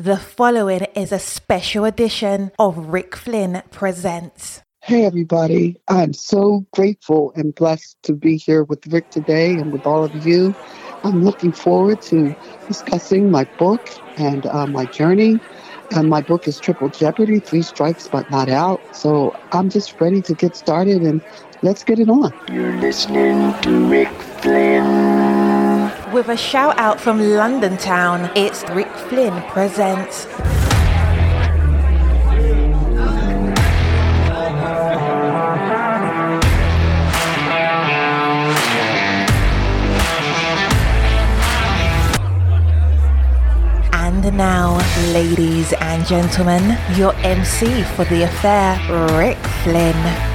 The following is a special edition of Rick Flynn Presents. Hey, everybody. I'm so grateful and blessed to be here with Rick today and with all of you. I'm looking forward to discussing my book and uh, my journey. And my book is Triple Jeopardy Three Strikes But Not Out. So I'm just ready to get started and let's get it on. You're listening to Rick Flynn. With a shout out from London town, it's Rick Flynn Presents. And now, ladies and gentlemen, your MC for the affair, Rick Flynn.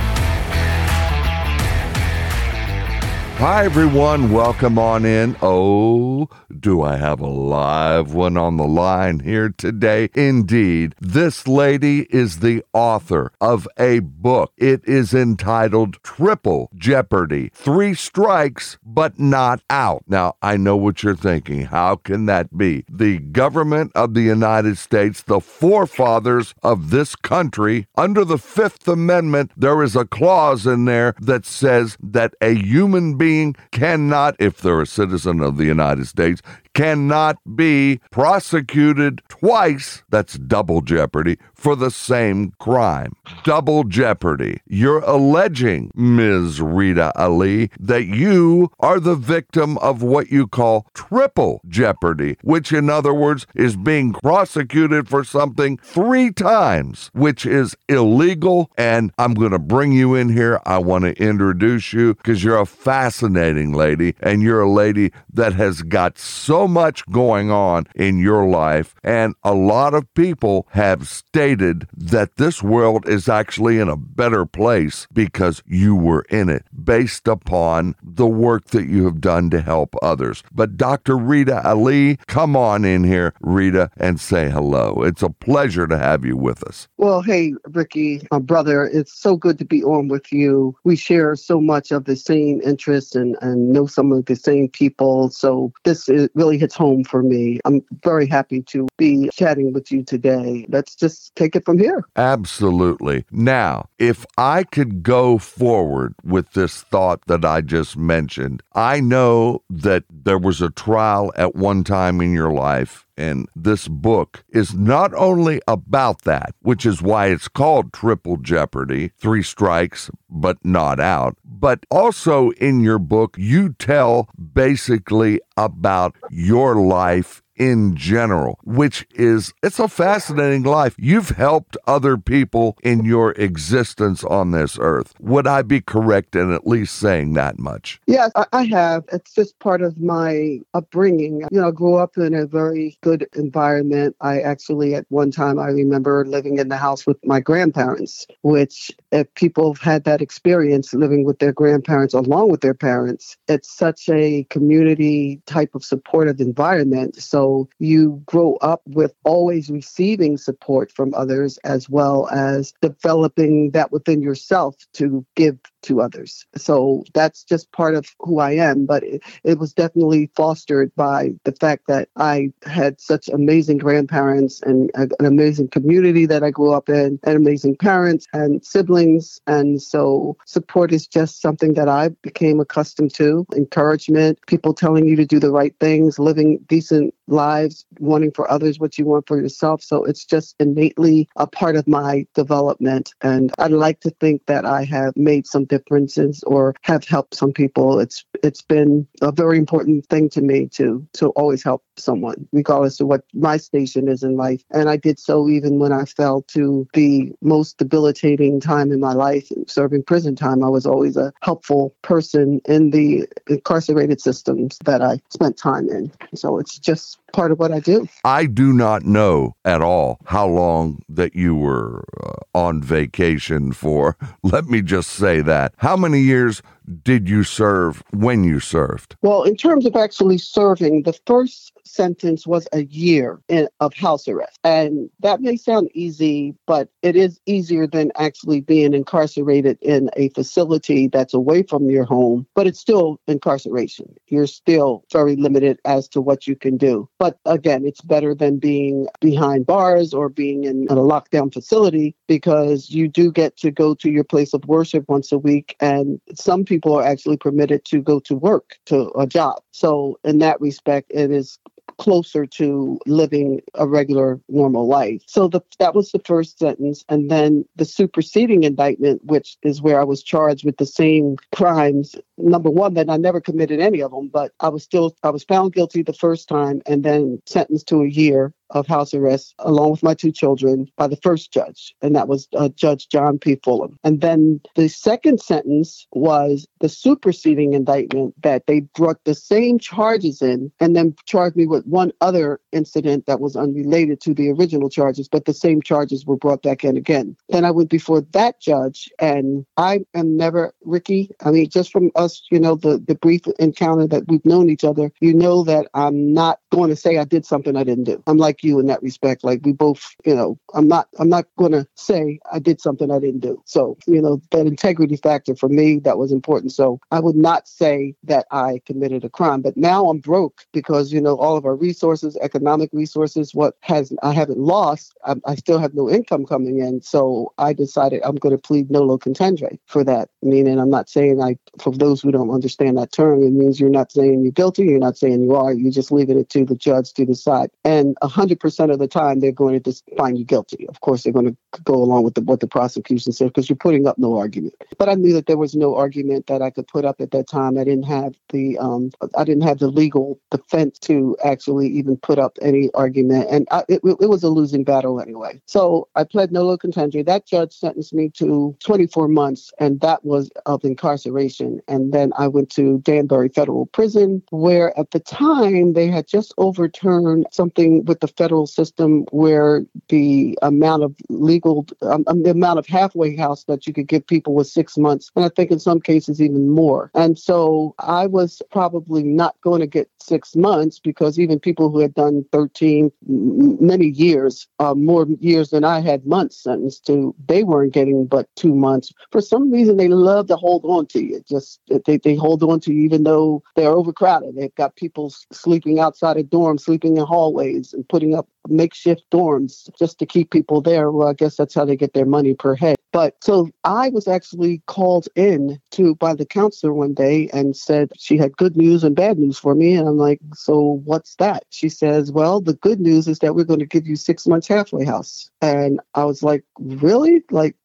Hi, everyone. Welcome on in. Oh, do I have a live one on the line here today? Indeed. This lady is the author of a book. It is entitled Triple Jeopardy Three Strikes But Not Out. Now, I know what you're thinking. How can that be? The government of the United States, the forefathers of this country, under the Fifth Amendment, there is a clause in there that says that a human being being cannot, if they're a citizen of the United States, cannot be prosecuted twice, that's double jeopardy, for the same crime. Double jeopardy. You're alleging, Ms. Rita Ali, that you are the victim of what you call triple jeopardy, which in other words is being prosecuted for something three times, which is illegal. And I'm going to bring you in here. I want to introduce you because you're a fascinating lady and you're a lady that has got so much going on in your life, and a lot of people have stated that this world is actually in a better place because you were in it, based upon the work that you have done to help others. But Dr. Rita Ali, come on in here, Rita, and say hello. It's a pleasure to have you with us. Well, hey, Ricky, my brother, it's so good to be on with you. We share so much of the same interests and, and know some of the same people. So this is, really really hits home for me. I'm very happy to be chatting with you today. Let's just take it from here. Absolutely. Now, if I could go forward with this thought that I just mentioned, I know that there was a trial at one time in your life and this book is not only about that, which is why it's called Triple Jeopardy, three strikes, but not out, but also in your book, you tell basically about your life in general, which is it's a fascinating life. You've helped other people in your existence on this earth. Would I be correct in at least saying that much? Yes, I have. It's just part of my upbringing. You know, I grew up in a very good environment. I actually, at one time, I remember living in the house with my grandparents, which, if people have had that experience living with their grandparents along with their parents, it's such a community type of supportive environment. So you grow up with always receiving support from others as well as developing that within yourself to give to others. So that's just part of who I am. But it, it was definitely fostered by the fact that I had such amazing grandparents and a, an amazing community that I grew up in, and amazing parents and siblings. And so support is just something that I became accustomed to. Encouragement, people telling you to do the right things, living decent lives, wanting for others what you want for yourself. So it's just innately a part of my development. And I'd like to think that I have made some differences or have helped some people. It's it's been a very important thing to me to to always help someone, regardless of what my station is in life. And I did so even when I fell to the most debilitating time in my life, serving prison time. I was always a helpful person in the incarcerated systems that I spent time in. So it's just part of what I do. I do not know at all how long that you were uh, on vacation for. Let me just say that. How many years did you serve when you served? Well, in terms of actually serving, the first sentence was a year in, of house arrest. And that may sound easy, but it is easier than actually being incarcerated in a facility that's away from your home, but it's still incarceration. You're still very limited as to what you can do. But again, it's better than being behind bars or being in a lockdown facility because you do get to go to your place of worship once a week. And some people are actually permitted to go to work, to a job. So, in that respect, it is closer to living a regular normal life. So the, that was the first sentence. And then the superseding indictment, which is where I was charged with the same crimes. Number one, that I never committed any of them, but I was still, I was found guilty the first time and then sentenced to a year of house arrest along with my two children by the first judge, and that was uh, Judge John P. Fullam. And then the second sentence was the superseding indictment that they brought the same charges in and then charged me with one other incident that was unrelated to the original charges, but the same charges were brought back in again. Then I went before that judge, and I am never, Ricky, I mean, just from us, you know, the, the brief encounter that we've known each other, you know that I'm not going to say I did something I didn't do. I'm like you in that respect. Like we both, you know, I'm not I'm not gonna say I did something I didn't do. So, you know, that integrity factor for me, that was important. So I would not say that I committed a crime. But now I'm broke because, you know, all of our resources, economic resources, what has I haven't lost, I, I still have no income coming in. So I decided I'm gonna plead nolo contendere for that. Meaning I'm not saying I for those who don't understand that term, it means you're not saying you're guilty, you're not saying you are, you're just leaving it to the judge to decide. And a 100% of the time, they're going to just find you guilty. Of course, they're going to go along with the, what the prosecution said because you're putting up no argument. But I knew that there was no argument that I could put up at that time. I didn't have the um, I didn't have the legal defense to actually even put up any argument, and I, it, it was a losing battle anyway. So I pled nolo contendere. That judge sentenced me to 24 months, and that was of incarceration. And then I went to Danbury Federal Prison, where at the time they had just overturned something with the federal system where the amount of legal, um, um, the amount of halfway house that you could give people was six months, and I think in some cases even more. And so I was probably not going to get six months because even people who had done 13, many years, uh, more years than I had months sentenced to, they weren't getting but two months. For some reason, they love to hold on to you. Just they, they hold on to you even though they're overcrowded. They've got people sleeping outside of dorms, sleeping in hallways, and putting up makeshift dorms just to keep people there. Well, I guess that's how they get their money per head. But so I was actually called in to by the counselor one day and said she had good news and bad news for me. And I'm like, so what's that? She says, well, the good news is that we're going to give you six months halfway house. And I was like, really? Like,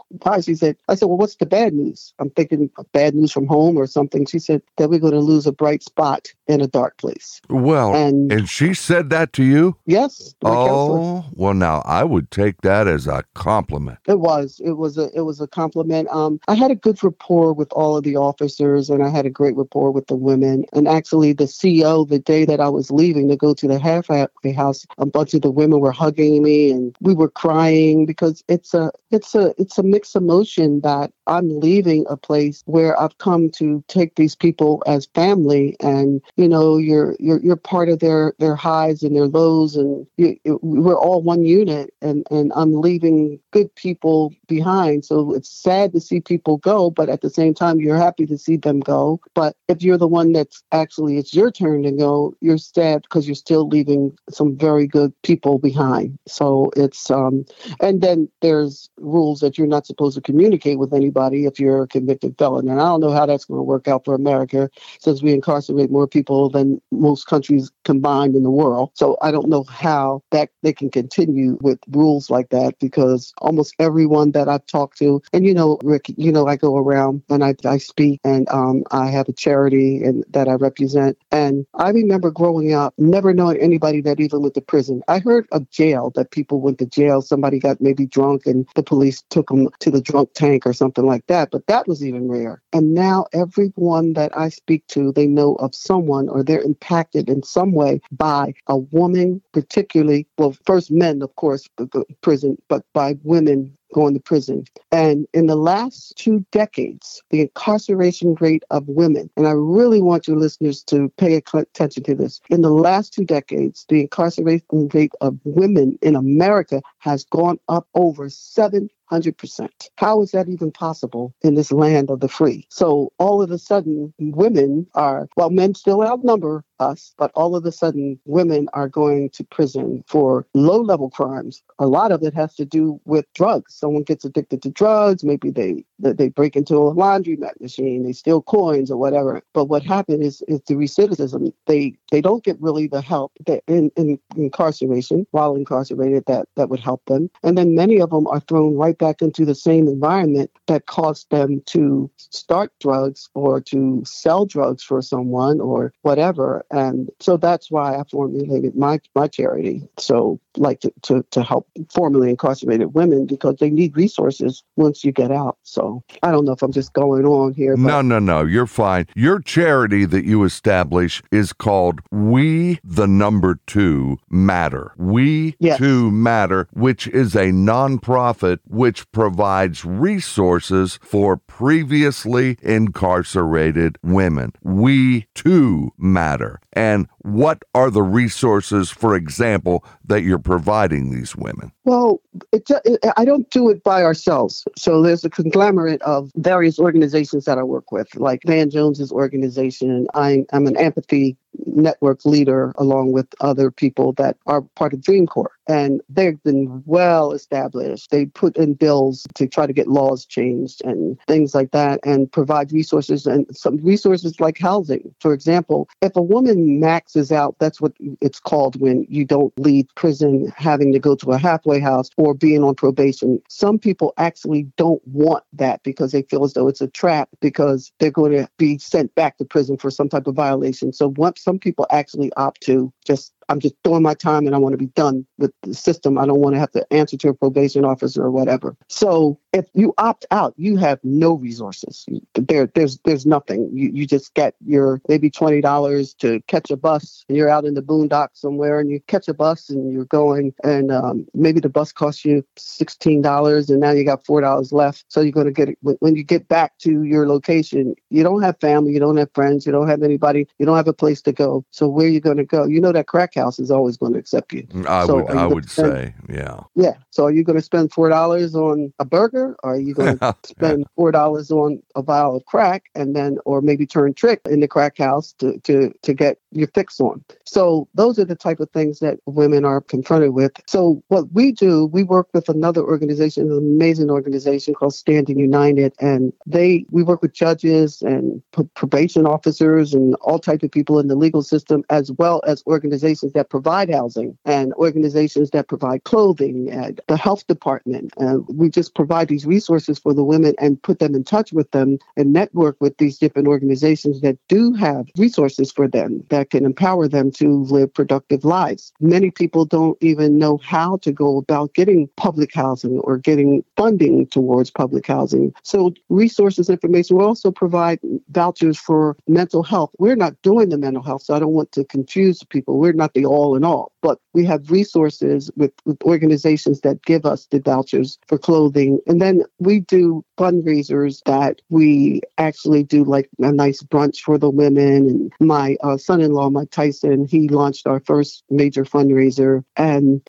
She said, I said, well, what's the bad news? I'm thinking bad news from home or something. She said that we're going to lose a bright spot in a dark place. Well, and, and she said that to you? Yes. Oh, counselor. well, now I would take that as a compliment. It was. It was a. It was a compliment. Um, I had a good rapport with all of the officers, and I had a great rapport with the women. And actually, the CEO, the day that I was leaving to go to the halfway house, a bunch of the women were hugging me, and we were crying because it's a, it's a, it's a mixed emotion that I'm leaving a place where I've come to take these people as family, and you know, you're you're you're part of their their highs and their lows, and you, we're all one unit, and and I'm leaving good people behind. So it's sad to see people go, but at the same time, you're happy to see them go. But if you're the one that's actually it's your turn to go, you're sad because you're still leaving some very good people behind. So it's um, and then there's rules that you're not supposed to communicate with anybody if you're a convicted felon. And I don't know how that's going to work out for America since we incarcerate more people than most countries combined in the world. So I don't know how that they can continue with rules like that because almost everyone that I've talked to, and you know, Rick, you know, I go around and I, I speak and um, I have a charity and that I represent. And I remember growing up, never knowing anybody that even went to prison. I heard of jail that people went to jail. Somebody got maybe drunk and the police took them to the drunk tank or something like that, but that was even rare. And now everyone that I speak to, they know of someone or they're impacted in some way by a woman, particularly, well, first men, of course, prison, but by women going to prison. And in the last two decades, the incarceration rate of women, and I really want your listeners to pay attention to this. In the last two decades, the incarceration rate of women in America has gone up over 7 100%. How is that even possible in this land of the free? So all of a sudden, women are, well, men still outnumber us, but all of a sudden, women are going to prison for low level crimes. A lot of it has to do with drugs. Someone gets addicted to drugs, maybe they they break into a laundromat machine, they steal coins or whatever. But what happened is, is the recidivism. They they don't get really the help that in, in incarceration while incarcerated that that would help them, and then many of them are thrown right back into the same environment that caused them to start drugs or to sell drugs for someone or whatever. And so that's why I formulated my, my charity. So like to, to, to help formerly incarcerated women because they need resources once you get out. So Um, I don't know if I'm just going on here. But... No, no, no. You're fine. Your charity that you establish is called We the Number Two Matter. We yes. Two Matter, which is a nonprofit which provides resources for previously incarcerated women. We Two Matter. And what are the resources, for example, that you're providing these women? Well, it, it, I don't do it by ourselves. So there's a conglomerate of various organizations that I work with, like Van Jones's organization. I, I'm an empathy network leader along with other people that are part of Dream Corps. And they've been well established. They put in bills to try to get laws changed and things like that and provide resources and some resources like housing. For example, if a woman maxes out, that's what it's called when you don't leave prison having to go to a halfway house or being on probation. Some people actually don't want that because they feel as though it's a trap because they're going to be sent back to prison for some type of violation. So once some people actually opt to just I'm just throwing my time and I want to be done with the system. I don't want to have to answer to a probation officer or whatever. So if you opt out, you have no resources. There, there's there's nothing. You you just get your maybe twenty dollars to catch a bus and you're out in the boondocks somewhere and you catch a bus and you're going and um, maybe the bus costs you sixteen dollars and now you got four dollars left. So you're going to get it when you get back to your location. You don't have family, you don't have friends, you don't have anybody, you don't have a place to go. So where are you going to go? You know that crack house is always going to accept you. Mm, I so would, I would spend, say, yeah. Yeah. So are you going to spend four dollars on a burger, or are you going to spend four dollars on a vial of crack, and then, or maybe turn trick in the crack house to to to get your fix on? So those are the type of things that women are confronted with. So what we do, we work with another organization, an amazing organization called Standing United, and they we work with judges and probation officers and all types of people in the legal system, as well as organizations that provide housing and organizations that provide clothing and the health department. And we just provide these resources for the women and put them in touch with them and network with these different organizations that do have resources for them that can empower them to live productive lives. Many people don't even know how to go about getting public housing or getting funding towards public housing. So resources, information, we also provide vouchers for mental health. We're not doing the mental health, so I don't want to confuse people. We're not the all in all, but we have resources with, with organizations that give us the vouchers for clothing. And then we do fundraisers that we actually do like a nice brunch for the women. And my uh, son in law, Mike Tyson, he launched our first major fundraiser. And,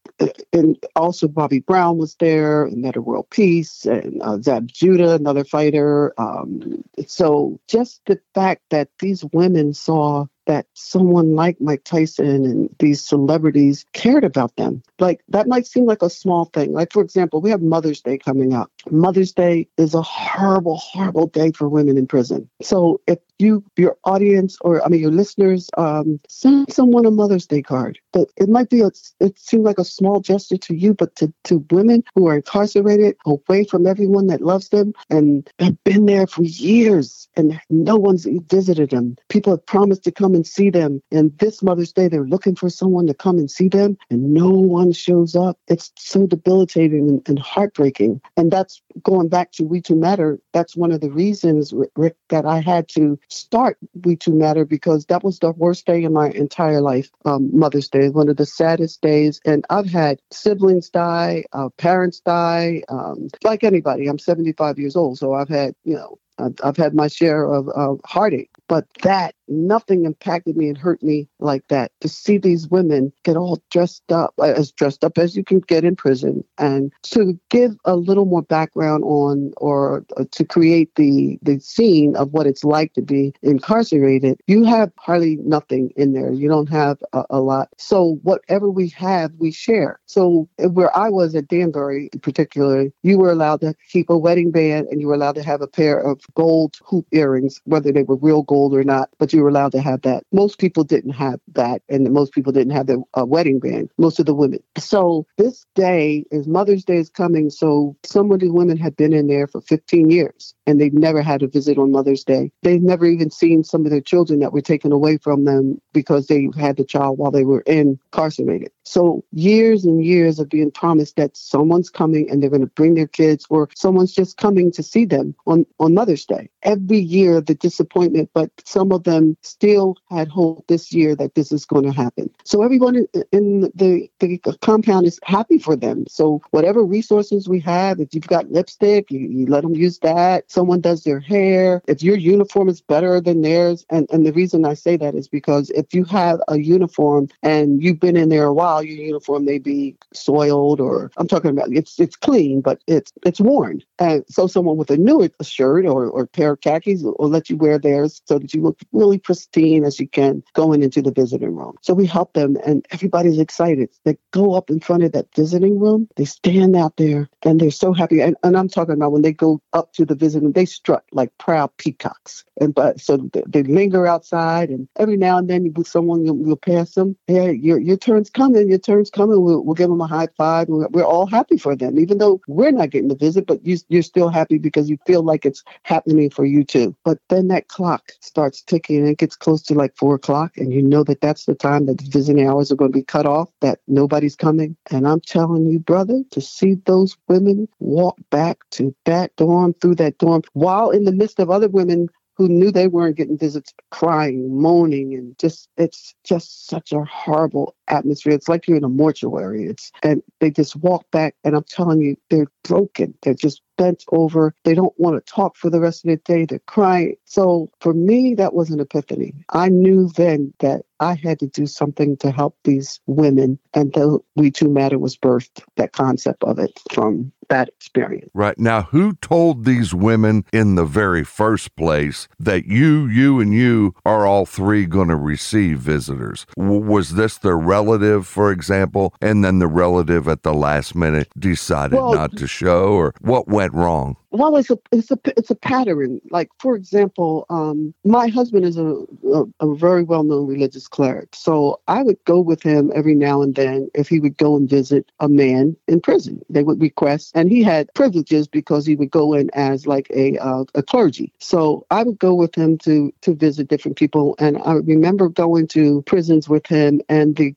and also Bobby Brown was there, and Meta World Peace, and uh, Zab Judah, another fighter. Um, so just the fact that these women saw that someone like Mike Tyson and these celebrities cared about them. Like that might seem like a small thing. Like, for example, we have Mother's Day coming up. Mother's Day is a horrible, horrible day for women in prison. So if you, your audience, or I mean, your listeners, um, send someone a Mother's Day card. But it might be, a, it seems like a small gesture to you, but to, to women who are incarcerated, away from everyone that loves them, and have been there for years, and no one's visited them. People have promised to come and see them. And this Mother's Day, they're looking for someone to come and see them, and no one shows up. It's so debilitating and, and heartbreaking. And that's going back to We Too Matter. That's one of the reasons, Rick, that I had to start We Too Matter because that was the worst day in my entire life. Um, Mother's Day, one of the saddest days. And I've had siblings die, uh, parents die, um, like anybody. I'm 75 years old, so I've had, you know, I've, I've had my share of, of heartache. But that nothing impacted me and hurt me like that. To see these women get all dressed up, uh, as dressed up as you can get in prison, and to give a little more background on or uh, to create the the scene of what it's like to be incarcerated, you have hardly nothing in there. You don't have a, a lot. So whatever we have, we share. So where I was at Danbury, particularly, you were allowed to keep a wedding band and you were allowed to have a pair of gold hoop earrings, whether they were real gold or not. But you were allowed to have that. Most people didn't have that, and most people didn't have their uh, wedding band. Most of the women. So this day is Mother's Day is coming. So some of the women had been in there for 15 years, and they've never had a visit on Mother's Day. They've never even seen some of their children that were taken away from them because they had the child while they were incarcerated. So years and years of being promised that someone's coming and they're going to bring their kids, or someone's just coming to see them on on Mother's Day. Every year the disappointment, but some of them still had hope this year that this is going to happen. So everyone in, the, the compound is happy for them. So whatever resources we have, if you've got lipstick, you, you let them use that. Someone does their hair. If your uniform is better than theirs, and, and the reason I say that is because if you have a uniform and you've been in there a while, your uniform may be soiled or I'm talking about it's it's clean, but it's it's worn. And so someone with a new shirt or, or pair of khakis will, will let you wear theirs so that you look really pristine as you can going into the visiting room. So we help them and everybody's excited. They go up in front of that visiting room, they stand out there and they're so happy. And, and I'm talking about when they go up to the visiting, they strut like proud peacocks. And but so they, they linger outside and every now and then someone will, will pass them. Hey, your your turn's coming, your turn's coming. We'll, we'll give them a high five. We're, we're all happy for them, even though we're not getting the visit, but you, you're still happy because you feel like it's happening for you too. But then that clock starts ticking and it gets close to like four o'clock, and you know that that's the time that the visiting hours are going to be cut off, that nobody's coming. And I'm telling you, brother, to see those women walk back to that dorm, through that dorm, while in the midst of other women who knew they weren't getting visits crying, moaning, and just it's just such a horrible atmosphere. It's like you're in a mortuary. It's and they just walk back and I'm telling you, they're broken. They're just bent over. They don't want to talk for the rest of the day. They're crying. So for me, that was an epiphany. I knew then that I had to do something to help these women. And the We Too Matter was birthed, that concept of it from that experience. Right. Now, who told these women in the very first place that you, you, and you are all three going to receive visitors? W- was this their relative, for example, and then the relative at the last minute decided Well, not to show, or what went wrong? Well, it's a it's a it's a pattern. Like for example, um, my husband is a, a a very well known religious cleric, so I would go with him every now and then if he would go and visit a man in prison. They would request, and he had privileges because he would go in as like a uh, a clergy. So I would go with him to to visit different people, and I remember going to prisons with him, and the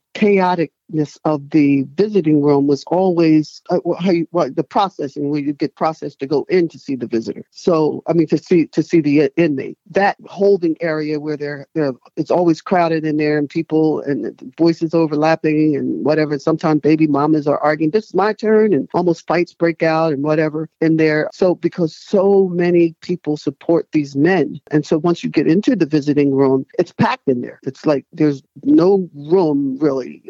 of the visiting room was always uh, how you, what, the processing where you get processed to go in to see the visitor. So I mean to see to see the inmate. That holding area where they're, they're it's always crowded in there and people and voices overlapping and whatever. Sometimes baby mamas are arguing, "This is my turn," and almost fights break out and whatever in there. So because so many people support these men, and so once you get into the visiting room, it's packed in there. It's like there's no room really.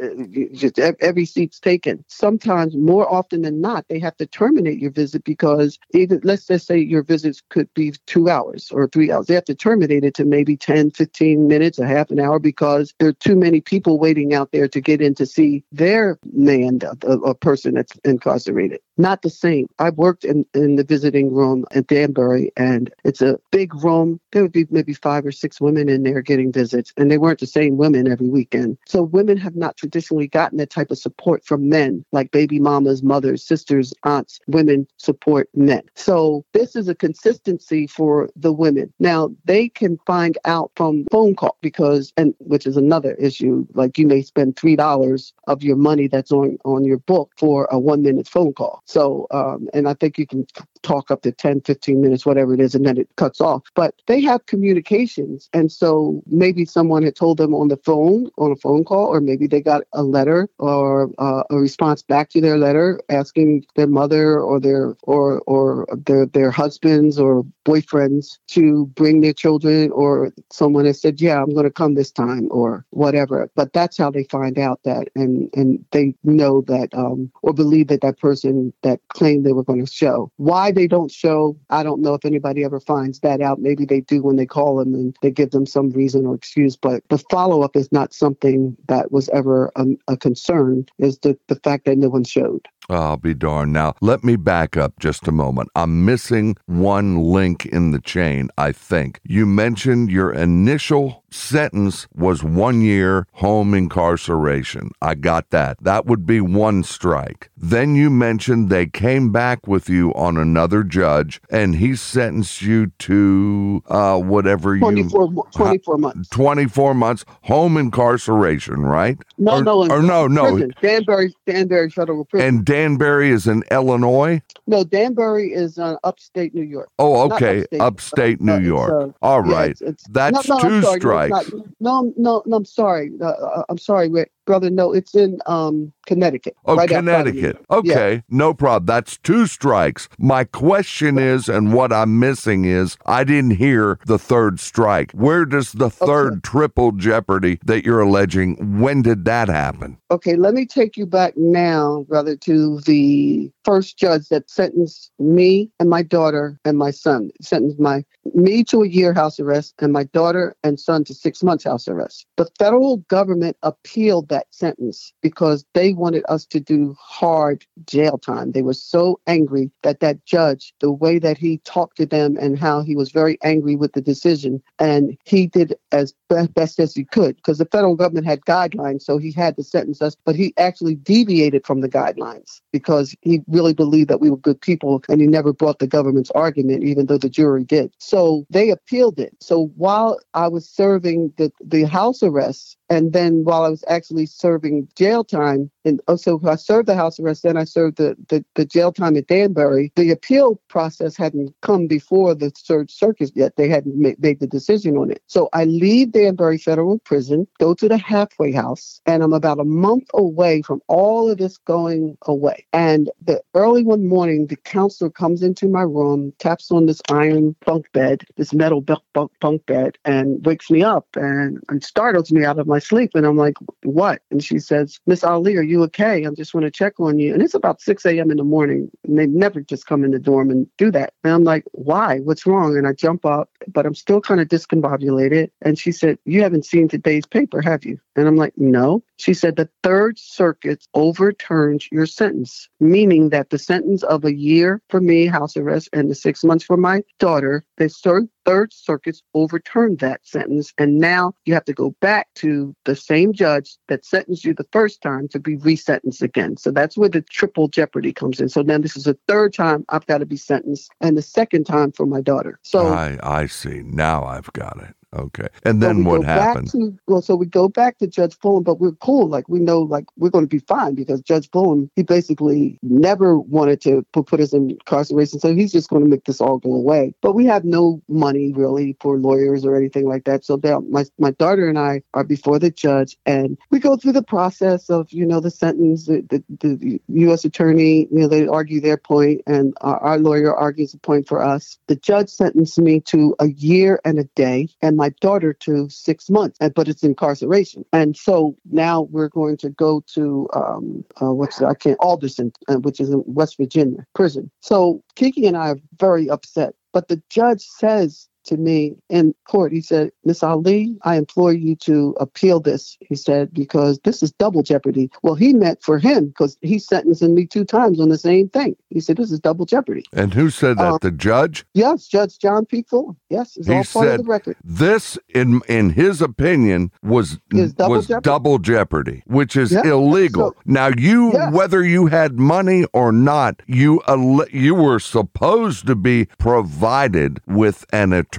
Just every seat's taken. Sometimes, more often than not, they have to terminate your visit because let's just say your visits could be two hours or three hours. They have to terminate it to maybe 10, 15 minutes, a half an hour because there are too many people waiting out there to get in to see their man, a, a person that's incarcerated. Not the same. I've worked in, in the visiting room at Danbury, and it's a big room. There would be maybe five or six women in there getting visits, and they weren't the same women every weekend. So women have not traditionally gotten that type of support from men, like baby mamas, mothers, sisters, aunts, women support men. So this is a consistency for the women. Now they can find out from phone call because, and which is another issue. Like you may spend three dollars of your money that's on on your book for a one minute phone call. So, um, and I think you can talk up to 10, 15 minutes, whatever it is, and then it cuts off. But they have communications, and so maybe someone had told them on the phone on a phone call, or maybe they got a letter or uh, a response back to their letter asking their mother or their or or their their husbands or boyfriends to bring their children, or someone has said, "Yeah, I'm going to come this time," or whatever. But that's how they find out that, and and they know that um, or believe that that person that claimed they were going to show. Why they don't show, I don't know if anybody ever finds that out. Maybe they do when they call them and they give them some reason or excuse. But the follow up is not something that was ever a, a concern. Is the the fact that no one showed. I'll be darned. Now, let me back up just a moment. I'm missing one link in the chain, I think. You mentioned your initial sentence was one year home incarceration. I got that. That would be one strike. Then you mentioned they came back with you on another judge and he sentenced you to uh, whatever 24, you. 24 months. 24 months home incarceration, right? No, or, no. Or no, no. Prison. Danbury, Danbury Federal Prison. And Danbury is in Illinois? No, Danbury is uh, upstate New York. Oh, okay. Upstate, upstate New York. Uh, All right. Yeah, it's, it's, That's no, no, two sorry, No, no, no, I'm sorry. Uh, uh I'm sorry, Rick brother. No, it's in um, Connecticut. Oh, right Connecticut. Okay, yeah. no problem. That's two strikes. My question is, and what I'm missing is, I didn't hear the third strike. Where does the third okay. triple jeopardy that you're alleging? When did that happen? Okay, let me take you back now, brother, to the first judge that sentenced me and my daughter and my son. Sentenced my me to a year house arrest and my daughter and son to six months house arrest. The federal government appealed that sentence because they wanted us to do hard jail time. They were so angry that that judge, the way that he talked to them and how he was very angry with the decision, and he did as best as he could because the federal government had guidelines, so he had to sentence us, but he actually deviated from the guidelines because he really believed that we were good people and he never brought the government's argument, even though the jury did. So they appealed it. So while I was serving the, the house arrest, and then while I was actually serving jail time, and also I served the house arrest, then I served the, the, the jail time at Danbury. The appeal process hadn't come before the third circuit yet. They hadn't made, made the decision on it. So I leave Danbury Federal Prison, go to the halfway house, and I'm about a month away from all of this going away. And the early one morning, the counselor comes into my room, taps on this iron bunk bed, this metal bunk, bunk, bunk bed, and wakes me up and, and startles me out of my sleep. And I'm like, what? And she says, Miss Ali, are you okay? I just want to check on you. And it's about 6 a.m. in the morning. And they never just come in the dorm and do that. And I'm like, why? What's wrong? And I jump up, but I'm still kind of discombobulated. And she said, You haven't seen today's paper, have you? And I'm like, No. She said, The Third Circuit overturned your sentence, meaning that the sentence of a year for me, house arrest, and the six months for my daughter, the Third Circuit overturned that sentence. And now you have to go back to the same judge that sentenced you the first time to be resentenced again. So that's where the triple jeopardy comes in. So now this is the third time I've got to be sentenced, and the second time for my daughter. So I, I see. Now I've got it. Okay. And then so what happened? To, well, so we go back to Judge Fullam, but we're cool. Like we know, like we're going to be fine because Judge Fullam, he basically never wanted to put, us in incarceration. So he's just going to make this all go away. But we have no money really for lawyers or anything like that. So my, my daughter and I are before the judge and we go through the process of, you know, the sentence, the, the, the U.S. attorney, you know, they argue their point and our, our lawyer argues a point for us. The judge sentenced me to a year and a day and my my daughter to six months, but it's incarceration. And so now we're going to go to um, uh, what's I can't Alderson, uh, which is in West Virginia prison. So Kiki and I are very upset. But the judge says to me in court. He said, Miss Ali, I implore you to appeal this. He said, because this is double jeopardy. Well, he meant for him because he's sentencing me two times on the same thing. He said, this is double jeopardy. And who said that? Um, the judge? Yes, Judge John P. Fullam. Yes, it's He all part said of the record. This, in in his opinion, was double was jeopardy. double jeopardy, which is Yeah, illegal. so- now, you whether you had money or not, you you were supposed to be provided with an attorney.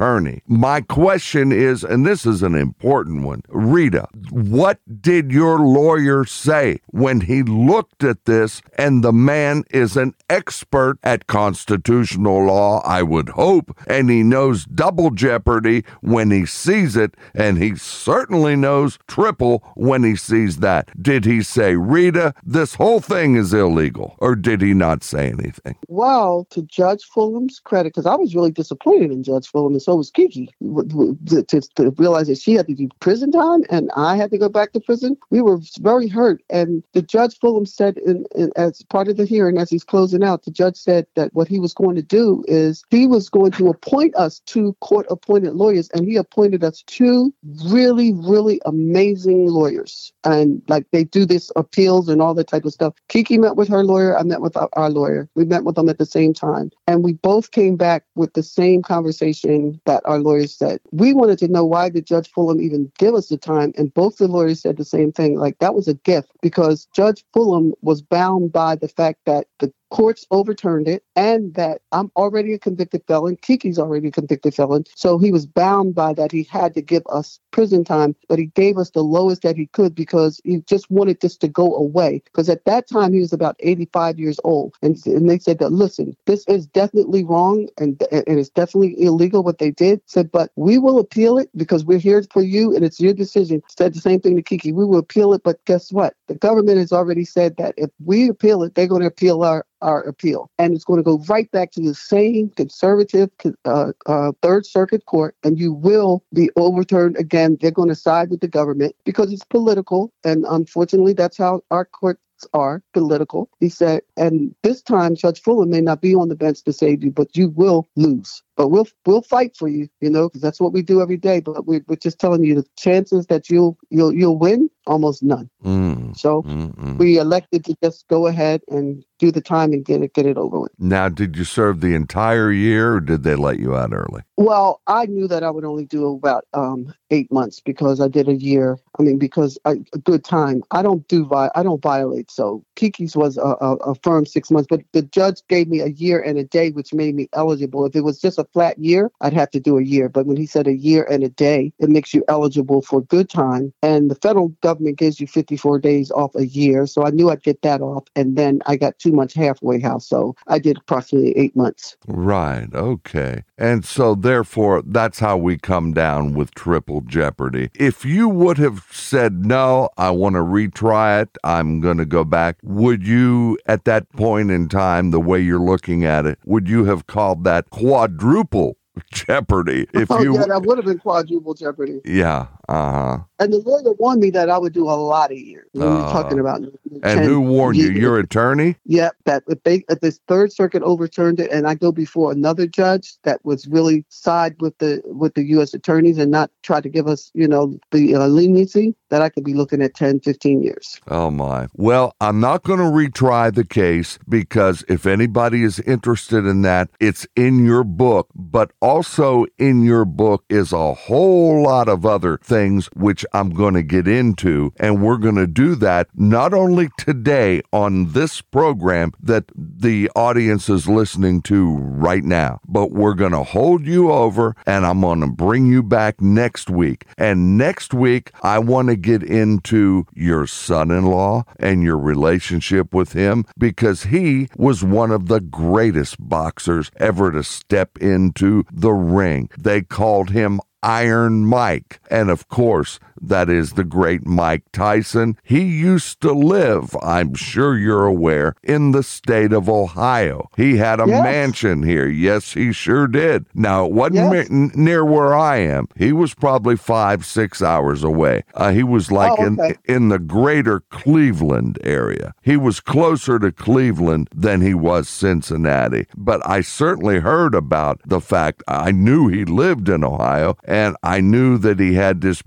My question is, and this is an important one, Rita, what did your lawyer say when he looked at this? And the man is an expert at constitutional law, I would hope, and he knows double jeopardy when he sees it, and he certainly knows triple when he sees that. Did he say, Rita, this whole thing is illegal, or did he not say anything? Well, to Judge Fullam's credit, because I was really disappointed in Judge Fullam, and so was Kiki, to, to realize that she had to do prison time and I had to go back to prison. We were very hurt. And the Judge Fullam said, in, in, as part of the hearing, as he's closing out, the judge said that what he was going to do is he was going to appoint us two court appointed lawyers, and he appointed us two really, really amazing lawyers. And like they do this appeals and all that type of stuff. Kiki met with her lawyer. I met with our, our lawyer. We met with them at the same time. And we both came back with the same conversation that our lawyers said. We wanted to know why did Judge Fullam even give us the time? And both the lawyers said the same thing. Like that was a gift because Judge Fullam was bound by the fact that the courts overturned it and that I'm already a convicted felon. Kiki's already a convicted felon. So he was bound by that. He had to give us prison time, but he gave us the lowest that he could because he just wanted this to go away. Because at that time he was about 85 years old. And, and they said that, listen, this is definitely wrong and, and it's definitely illegal what they did. Said, but we will appeal it because we're here for you and it's your decision. Said the same thing to Kiki. We will appeal it, but guess what? The government has already said that if we appeal it, they're going to appeal our our appeal. And it's going to go right back to the same conservative uh, uh, Third Circuit Court, and you will be overturned again. They're going to side with the government because it's political. And unfortunately, that's how our court are political. He said, and this time Judge Fullam may not be on the bench to save you, but you will lose. But we'll we'll fight for you, you know, because that's what we do every day. But we, we're just telling you the chances that you'll you'll you'll win almost none. Mm, So mm, mm. we elected to just go ahead and do the time and get it get it over with. Now, did you serve the entire year, or did they let you out early? Well, I knew that I would only do about um, eight months because I did a year. I mean, because I, a good time. I don't do vi- I don't violate. So Kiki's was a, a, a firm six months, but the judge gave me a year and a day, which made me eligible. If it was just a flat year, I'd have to do a year. But when he said a year and a day, it makes you eligible for good time. And the federal government gives you 54 days off a year, so I knew I'd get that off. And then I got two months halfway house, so I did approximately eight months. Right. Okay. And so, therefore, that's how we come down with triple jeopardy. If you would have said, no, I want to retry it, I'm going to go back, would you, at that point in time, the way you're looking at it, would you have called that quadruple jeopardy? If oh, you, yeah, that would have been quadruple jeopardy. yeah, uh huh. And the lawyer warned me that I would do a lot of years. We were Uh, talking about. And who warned you? Your attorney? Yeah, that if they if this third circuit overturned it and I go before another judge that was really side with the with the US attorneys and not try to give us, you know, the uh, leniency that I could be looking at 10, 15 years. Oh my. Well, I'm not going to retry the case because if anybody is interested in that, it's in your book, but also in your book is a whole lot of other things which I'm going to get into. And we're going to do that not only today on this program that the audience is listening to right now, but we're going to hold you over and I'm going to bring you back next week. And next week, I want to get into your son in law and your relationship with him because he was one of the greatest boxers ever to step into the ring. They called him Iron Mike. And of course, that is the great Mike Tyson. He used to live, I'm sure you're aware, in the state of Ohio. He had a Yes. mansion here. Yes, he sure did. Now, it wasn't Yes. near where I am. He was probably five, six hours away. Uh, he was like Oh, in, okay. in the greater Cleveland area. He was closer to Cleveland than he was Cincinnati. But I certainly heard about the fact I knew he lived in Ohio and I knew that he had this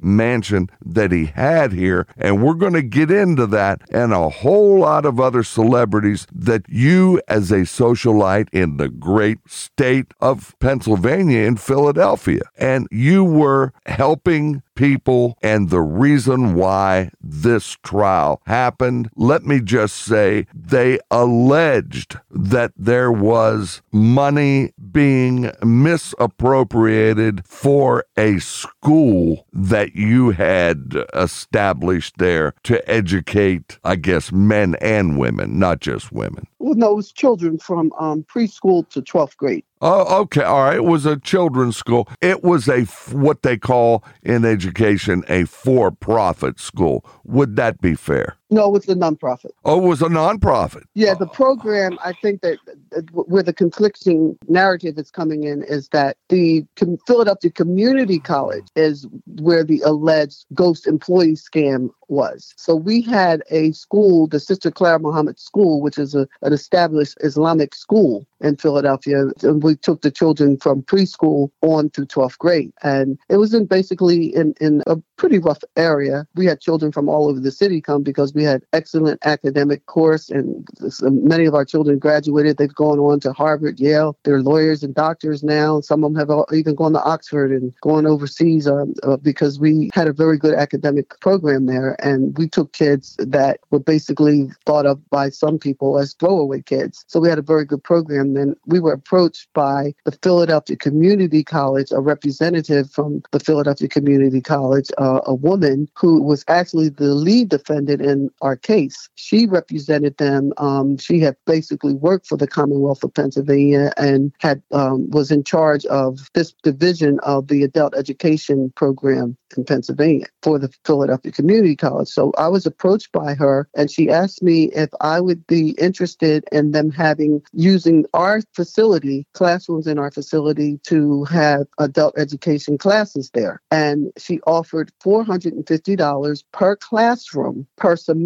mansion that he had here. And we're going to get into that and a whole lot of other celebrities that you, as a socialite in the great state of Pennsylvania in Philadelphia, and you were helping people and the reason why this trial happened. Let me just say they alleged that there was money being misappropriated for a school that you had established there to educate, I guess, men and women, not just women. Well, no, it was children from um, preschool to 12th grade. Oh, okay. All right. It was a children's school. It was a what they call in education a for-profit school. Would that be fair? No, it was a nonprofit. Oh, it was a nonprofit. Yeah, the program, I think that that where the conflicting narrative is coming in is that the Philadelphia Community College is where the alleged ghost employee scam was. So we had a school, the Sister Clara Muhammad School, which is a, an established Islamic school in Philadelphia. And we took the children from preschool on through 12th grade. And it was in basically in, in a pretty rough area. We had children from all over the city come because we had excellent academic course and many of our children graduated. They've gone on to Harvard, Yale. They're lawyers and doctors now. Some of them have even gone to Oxford and gone overseas um, uh, because we had a very good academic program there. And we took kids that were basically thought of by some people as throwaway kids. So we had a very good program. Then we were approached by the Philadelphia Community College, a representative from the Philadelphia Community College, uh, a woman who was actually the lead defendant in our case. She represented them. Um, she had basically worked for the Commonwealth of Pennsylvania and had um, was in charge of this division of the adult education program in Pennsylvania for the Philadelphia Community College. So I was approached by her and she asked me if I would be interested in them having using our facility, classrooms in our facility to have adult education classes there. And she offered $450 per classroom per semester.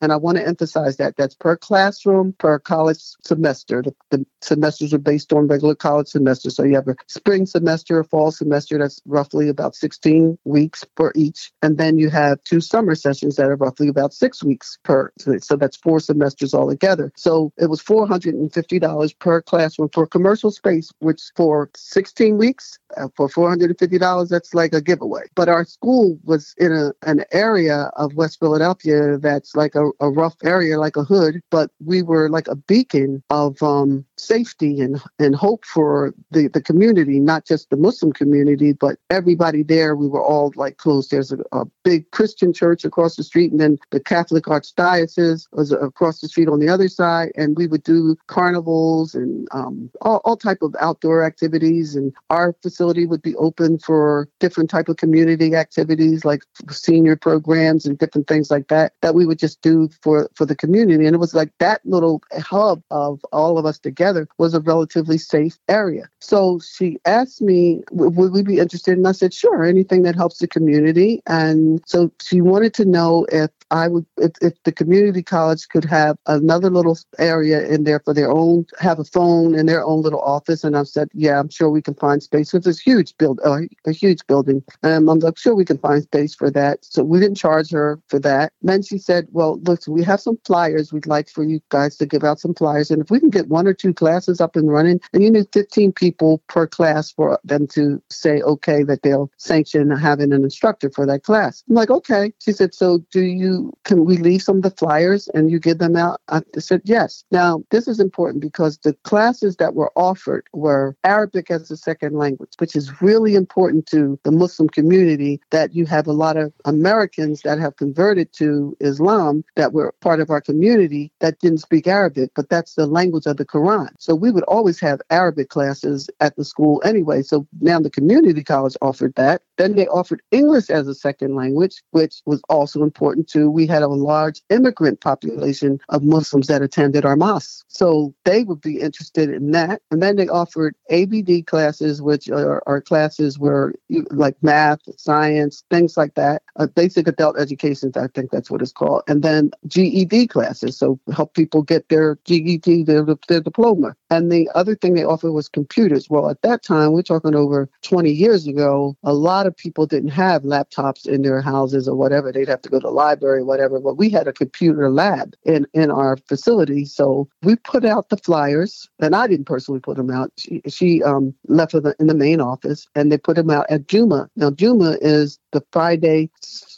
And I want to emphasize that that's per classroom per college semester. The, the semesters are based on regular college semesters. So you have a spring semester, a fall semester that's roughly about 16 weeks per each. And then you have two summer sessions that are roughly about six weeks per. So that's four semesters altogether. So it was $450 per classroom for commercial space, which for 16 weeks, uh, for $450, that's like a giveaway. But our school was in a, an area of West Philadelphia that's like a, a rough area, like a hood, but we were like a beacon of um, safety and, and hope for the, the community, not just the Muslim community, but everybody there. We were all like close. There's a, a big Christian church across the street, and then the Catholic Archdiocese was across the street on the other side. And we would do carnivals and um, all, all type of outdoor activities. And our facility would be open for different type of community activities like senior programs and different things like that that we would just do for for the community. And it was like that little hub of all of us together was a relatively safe area. So she asked me, would we be interested? And I said, sure, anything that helps the community. And so she wanted to know if I would, if, if the community college could have another little area in there for their own, have a phone in their own little office. And I said, yeah, I'm sure we can find space because it's huge build, uh, a huge building. And I'm like, sure we can find space for that. So we didn't charge her for that. Then she said, well, look, we have some flyers. We'd like for you guys to give out some flyers. And if we can get one or two classes up and running, and you need 15 people per class for them to say, okay, that they'll sanction having an instructor for that class. I'm like, okay. She said, so do you, can we leave some of the flyers and you give them out? I said, yes. Now, this is important because the classes that were offered were Arabic as a second language, which is really important to the Muslim community that you have a lot of Americans that have converted to Islam that were part of our community that didn't speak Arabic, but that's the language of the Quran. So we would always have Arabic classes at the school anyway. So now the community college offered that. Then they offered English as a second language, which was also important too. We had a large immigrant population of Muslims that attended our mosque. So they would be interested in that. And then they offered ABD classes, which are, are classes where like math, science, things like that. Uh, basic adult education, I think that's what it's called. And then GED classes. So help people get their GED, their, their diploma. And the other thing they offered was computers. Well, at that time, we're talking over 20 years ago, a lot of people didn't have laptops in their houses or whatever. They'd have to go to the library, whatever. But we had a computer lab in, in our facility. So we put out the flyers, and I didn't personally put them out. She, she um, left in the, in the main office, and they put them out at Juma. Now, Juma is the Friday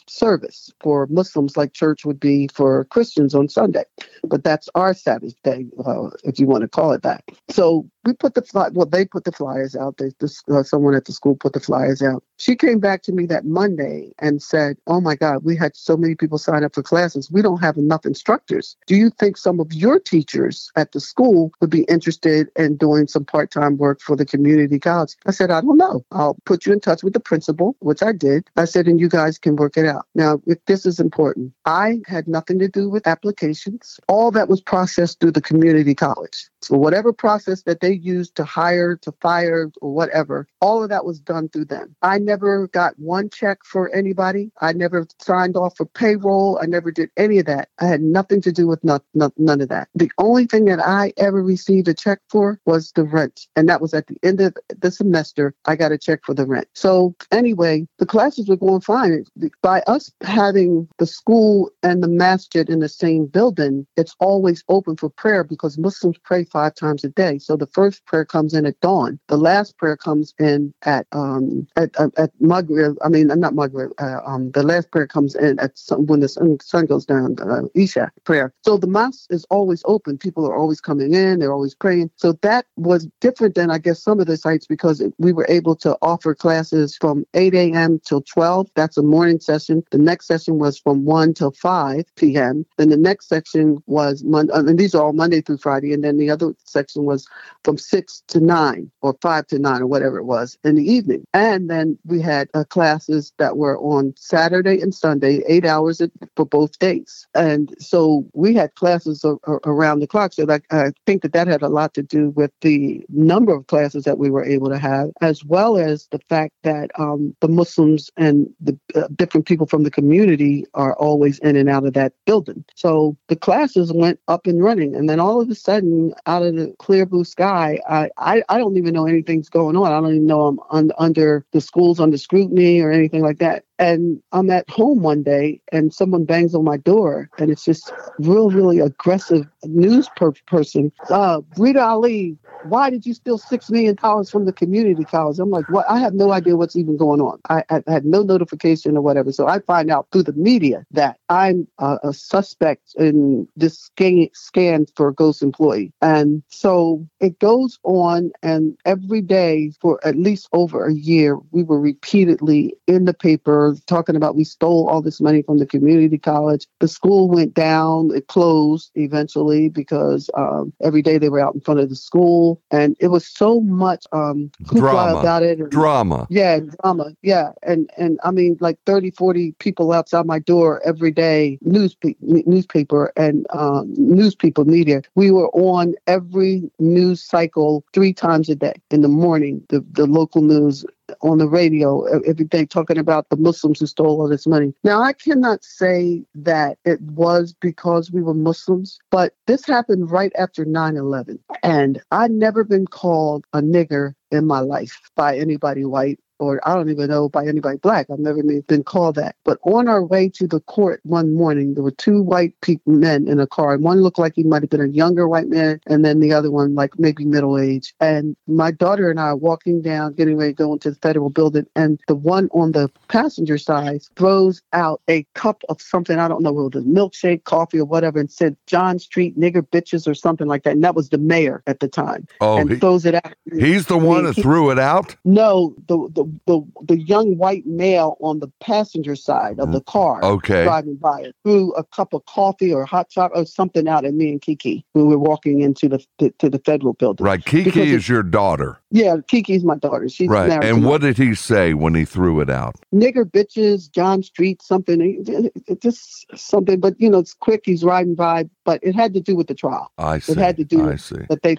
service for Muslims, like church would be for Christians on Sunday. But that's our Sabbath day, uh, if you want to call it that. So we put the fly, well, they put the flyers out. They, this, uh, someone at the school put the flyers out. She came back to me that Monday and said, "Oh my God, we had so many people sign up for classes. We don't have enough instructors. Do you think some of your teachers at the school would be interested in doing some part-time work for the community college?" I said, "I don't know. I'll put you in touch with the principal," which I did. I said, "And you guys can work it out." Now, if this is important, I had nothing to do with applications. All that was processed through the community college. So whatever process that they used to hire, to fire, or whatever, all of that was done through them. I never got one check for anybody. I never signed off for payroll. I never did any of that. I had nothing to do with none, none, none of that. The only thing that I ever received a check for was the rent. And that was at the end of the semester. I got a check for the rent. So anyway, the classes were going fine. By us having the school and the masjid in the same building, it's always open for prayer because Muslims pray five times a day. So the first prayer comes in at dawn. The last prayer comes in at um at at, at Maghrib. I mean, not Maghrib. Uh, um, the last prayer comes in at some, when the sun, sun goes down. Uh, Isha prayer. So the mosque is always open. People are always coming in. They're always praying. So that was different than I guess some of the sites because we were able to offer classes from 8 a.m. till 12. That's a morning session. The next session was from 1 till 5 p.m. Then the next section was Monday, uh, and these are all Monday through Friday. And then the other section was from 6 to 9 or 5 to 9 or whatever it was in the evening. And then we had uh, classes that were on Saturday and Sunday, eight hours for both days. And so we had classes a- a- around the clock. So that, I think that that had a lot to do with the number of classes that we were able to have, as well as the fact that um, the Muslims and the uh, different people from the community are always in and out of that building. So the classes went up and running. And then all of a sudden, out of the clear blue sky, I, I, I don't even know anything's going on. I don't even know I'm un, under the schools under scrutiny or anything like that. And I'm at home one day and someone bangs on my door and it's just real, really aggressive news per- person. Uh, Rita Ali, why did you steal $6 million from the community college? I'm like, what? I have no idea what's even going on. I, I had no notification or whatever. So I find out through the media that I'm a, a suspect in this scan, scan for a ghost employee. And so it goes on and every day for at least over a year, we were repeatedly in the paper talking about we stole all this money from the community college. The school went down, it closed eventually because um, every day they were out in front of the school. And it was so much um, Drama. about it. and- Drama. yeah, drama. Yeah. And and I mean like 30, 40 people outside my door every day, newspaper newspaper and um, news people, media. We were on every news cycle three times a day. In the morning, the, the local news on the radio every day talking about the Muslims who stole all this money. Now, I cannot say that it was because we were Muslims, but this happened right after 9 11. And I'd never been called a nigger in my life by anybody white or I don't even know by anybody black. I've never been called that. But on our way to the court one morning, there were two white men in a car. And one looked like he might have been a younger white man, and then the other one like maybe middle age. And my daughter and I are walking down, getting ready to go into the federal building, and the one on the passenger side throws out a cup of something I don't know whether it was milkshake, coffee, or whatever, and said John Street nigger bitches or something like that. And that was the mayor at the time, Oh, and he, throws it out. he's the one I mean, that he- threw it out? no, the the the the young white male on the passenger side of the mm, car Okay. driving by it threw a cup of coffee or hot chocolate or something out at me and Kiki when we were walking into the to, to the federal building. Right. Kiki Because is your daughter. Yeah, Kiki's my daughter. She's Right. married. And what did he say when he threw it out? nigger bitches, John Street, something, it- it- just something. But you know, it's quick. He's riding by, but it had to do with the trial. I see. It had to do I with- see. That they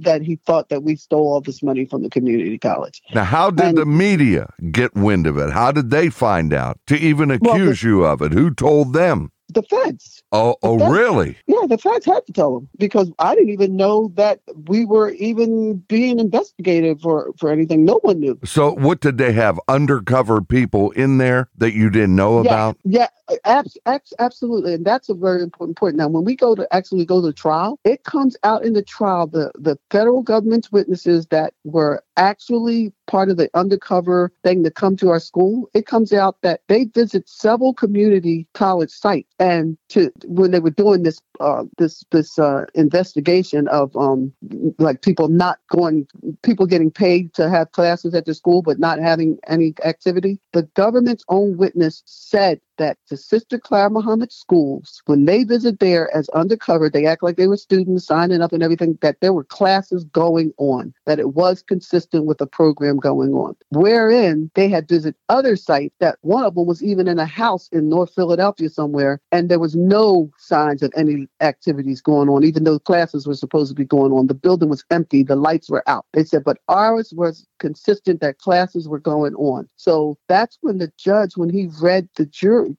that he thought that we stole all this money from the community college. Now, how did And- the media get wind of it? How did they find out to even Well, the- accuse you of it? Who told them? The feds. Oh, oh, feds- really? Yeah, the feds had to tell them because I didn't even know that we were even being investigated for for anything. No one knew. So, what did they have? Undercover people in there that you didn't know about? Yeah, abs- abs- absolutely, and that's a very important point. Now, when we go to actually go to trial, it comes out in the trial the the federal government's witnesses that were actually part of the undercover thing to come to our school. It comes out that they visit several community college sites, and to when they were doing this uh, this this uh, investigation of um like people not going, people getting paid to have classes at the school but not having any activity. The government's own witness said that the Sister Clara Muhammad schools, when they visit there as undercover, they act like they were students signing up and everything, that there were classes going on, that it was consistent with the program going on. Wherein they had visited other sites that one of them was even in a house in North Philadelphia somewhere, and there was no signs of any activities going on, even though classes were supposed to be going on. The building was empty, the lights were out. They said, but ours was consistent that classes were going on. So that's when the judge, when he read the jury,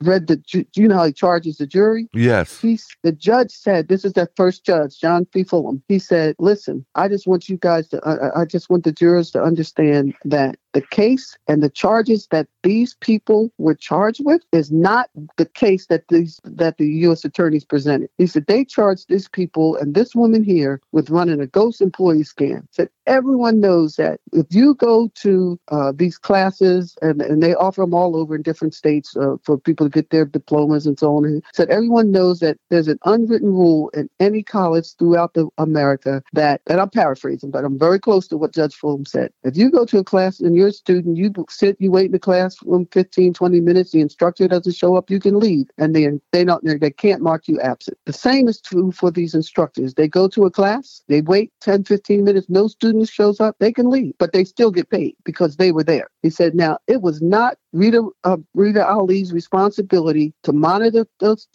read the, you know how he charges the jury? Yes. He, the judge said, this is that first judge, John P. Fullam. He said, listen, I just want you guys to, I, I just want the jurors to understand that the case and the charges that these people were charged with is not the case that these that the U.S. attorneys presented. He said they charged these people and this woman here with running a ghost employee scam. Said everyone knows that if you go to uh, these classes and, and they offer them all over in different states uh, for people to get their diplomas and so on. He said everyone knows that there's an unwritten rule in any college throughout the America that, and I'm paraphrasing, but I'm very close to what Judge Fullam said. If you go to a class and you're a student, you sit, you wait in the classroom 15, 20 minutes, the instructor doesn't show up, you can leave, and they they don't they can't mark you absent. The same is true for these instructors. They go to a class, they wait 10, 15 minutes, no student shows up, they can leave, but they still get paid because they were there. He said, now it was not Rita uh, Rita Ali's responsibility to monitor those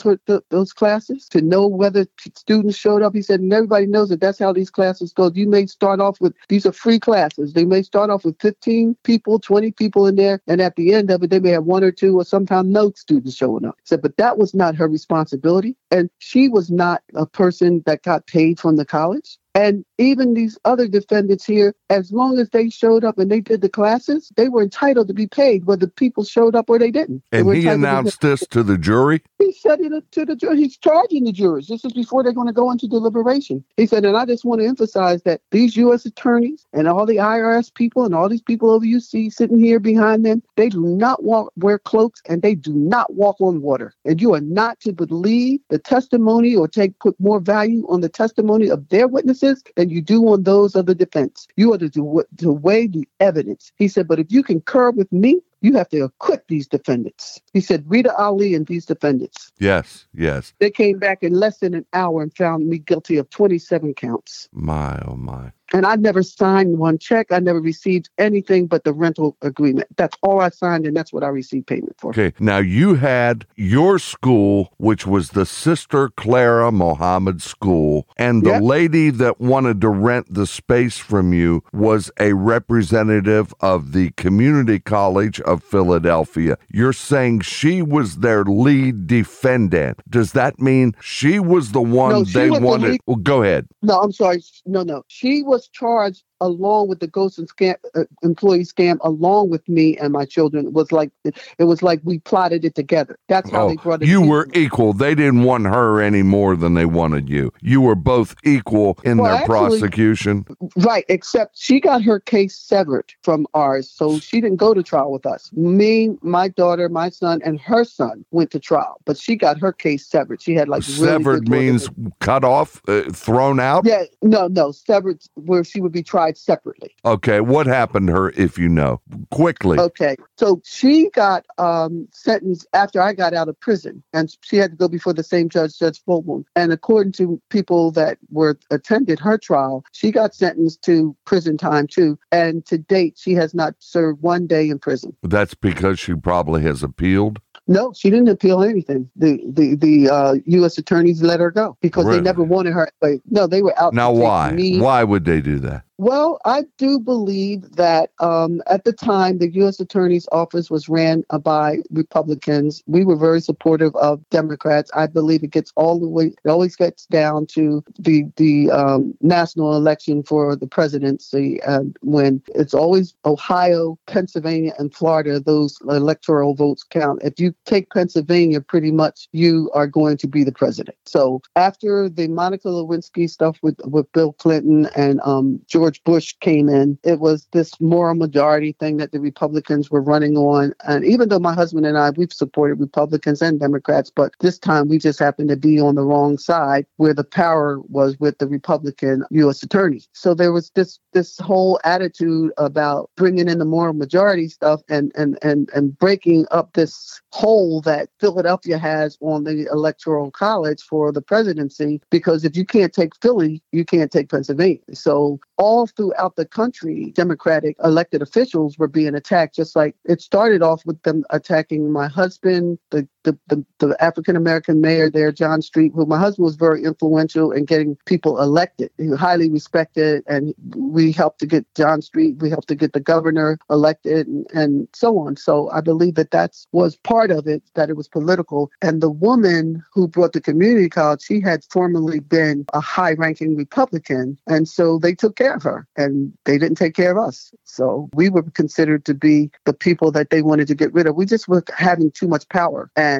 those classes, to know whether students showed up. He said, and everybody knows that that's how these classes go. You may start off with these are free classes. They may start off with 15 people, 20 people in there, and at the end of it, they may have one or two, or sometimes no students showing up. He said, but that was not her responsibility, and she was not a person that got paid from the college. And even these other defendants here, as long as they showed up and they did the classes, they were entitled to be paid, whether people showed up or they didn't. They And were he entitled to announced this to the jury? he said it to the jury. He's charging the jurors. This is before they're going to go into deliberation. He said, and I just want to emphasize that these U.S. attorneys and all the IRS people and all these people over you see sitting here behind them, they do not walk, wear cloaks and they do not walk on water. And you are not to believe the testimony or take put more value on the testimony of their witnesses than you do on those of the defense. You are to, do, what to weigh the evidence. He said, but if you concur with me, you have to acquit these defendants. He said, Rita Ali and these defendants. Yes, yes. They came back in less than an hour and found me guilty of 27 counts. My, oh, my. And I never signed one check. I never received anything but the rental agreement. That's all I signed, and that's what I received payment for. Okay, now you had your school, which was the Sister Clara Muhammad School, and the Yep. lady that wanted to rent the space from you was a representative of the Community College of Philadelphia. You're saying she was their lead defendant. Does that mean she was the one No, they was the wanted? lead- Well, go ahead. No, I'm sorry. No, no. She was charged along with the ghost and scam uh, employee scam along with me and my children it was like it was like we plotted it together that's how Oh, they brought it you were equal. They didn't want her any more than they wanted you. You were both equal in Well, their actually- prosecution. Right, except she got her case severed from ours, so she didn't go to trial with us. Me, my daughter, my son, and her son went to trial, but she got her case severed. She had like Severed lawyers. means cut off, uh, thrown out. Yeah, no, no, severed where she would be tried separately. Okay, what happened to her, if you know, quickly? Okay, so she got um, sentenced after I got out of prison, and she had to go before the same judge, Judge Fulton. And according to people that were attended her trial, she got sentenced to prison time too. And to date, she has not served one day in prison. That's because she probably has appealed. No, she didn't appeal anything. The the the uh, U.S. attorneys let her go because Really? they never wanted her. Like, no, they were out. Now, why? me. Why would they do that? Well, I do believe that um, at the time the U.S. Attorney's Office was ran uh, by Republicans. We were very supportive of Democrats. I believe it gets all the way. It always gets down to the the um, national election for the presidency, and when it's always Ohio, Pennsylvania, and Florida. Those electoral votes count. If you take Pennsylvania, pretty much you are going to be the president. So after the Monica Lewinsky stuff with with Bill Clinton and um, George Bush came in, it was this moral majority thing that the Republicans were running on. And even though my husband and I we've supported Republicans and Democrats, but this time we just happened to be on the wrong side where the power was with the Republican U.S. attorney. So there was this this whole attitude about bringing in the moral majority stuff and and and and breaking up this hole that Philadelphia has on the electoral college for the presidency because if you can't take Philly, you can't take Pennsylvania. So all throughout the country, Democratic elected officials were being attacked, just like it started off with them attacking my husband, the the, the, the African American mayor there, John Street, who my husband was very influential in getting people elected. He was highly respected, and we helped to get John Street, we helped to get the governor elected, and, and so on. So I believe that that was part of it, that it was political. And the woman who brought the community college, she had formerly been a high ranking Republican. And so they took care of her, and they didn't take care of us. So we were considered to be the people that they wanted to get rid of. We just were having too much power. And